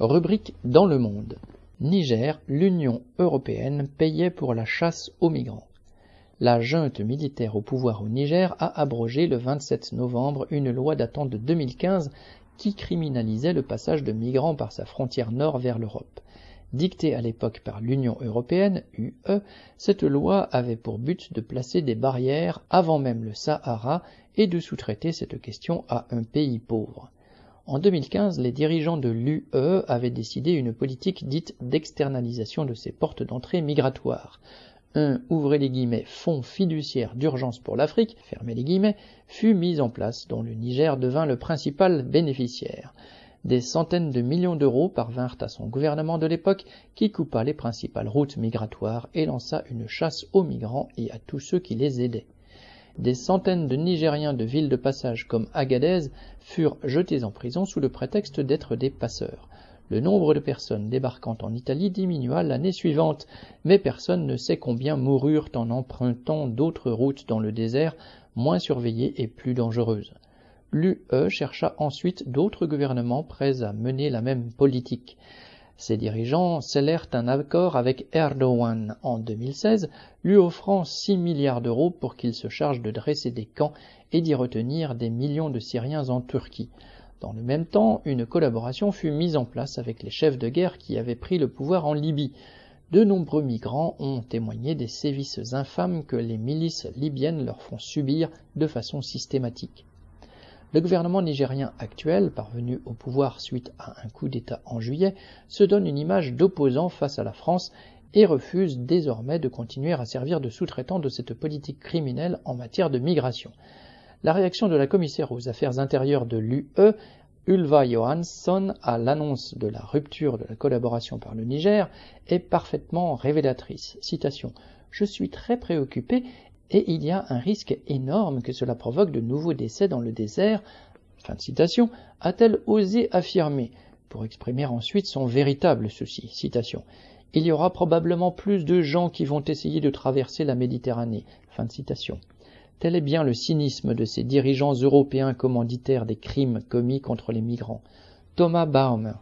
Rubrique Dans le monde. Niger, l'Union européenne payait pour la chasse aux migrants. La junte militaire au pouvoir au Niger a abrogé le 27 novembre une loi datant de 2015 qui criminalisait le passage de migrants par sa frontière nord vers l'Europe. Dictée à l'époque par l'Union européenne, UE, cette loi avait pour but de placer des barrières avant même le Sahara et de sous-traiter cette question à un pays pauvre. En 2015, les dirigeants de l'UE avaient décidé une politique dite d'externalisation de ces portes d'entrée migratoires. Un ouvrez les guillemets fonds fiduciaire d'urgence pour l'Afrique, fermez les guillemets, fut mis en place dont le Niger devint le principal bénéficiaire. Des centaines de millions d'euros parvinrent à son gouvernement de l'époque qui coupa les principales routes migratoires et lança une chasse aux migrants et à tous ceux qui les aidaient des centaines de Nigériens de villes de passage comme Agadez furent jetés en prison sous le prétexte d'être des passeurs. Le nombre de personnes débarquant en Italie diminua l'année suivante, mais personne ne sait combien moururent en empruntant d'autres routes dans le désert, moins surveillées et plus dangereuses. L'UE chercha ensuite d'autres gouvernements prêts à mener la même politique. Ses dirigeants scellèrent un accord avec Erdogan en 2016, lui offrant 6 milliards d'euros pour qu'il se charge de dresser des camps et d'y retenir des millions de Syriens en Turquie. Dans le même temps, une collaboration fut mise en place avec les chefs de guerre qui avaient pris le pouvoir en Libye. De nombreux migrants ont témoigné des sévices infâmes que les milices libyennes leur font subir de façon systématique. Le gouvernement nigérien actuel, parvenu au pouvoir suite à un coup d'État en juillet, se donne une image d'opposant face à la France et refuse désormais de continuer à servir de sous-traitant de cette politique criminelle en matière de migration. La réaction de la commissaire aux affaires intérieures de l'UE, Ulva Johansson, à l'annonce de la rupture de la collaboration par le Niger, est parfaitement révélatrice. Citation Je suis très préoccupé et il y a un risque énorme que cela provoque de nouveaux décès dans le désert, fin de citation, a-t-elle osé affirmer, pour exprimer ensuite son véritable souci. Citation. Il y aura probablement plus de gens qui vont essayer de traverser la Méditerranée. Fin de citation. Tel est bien le cynisme de ces dirigeants européens commanditaires des crimes commis contre les migrants. Thomas Baumer,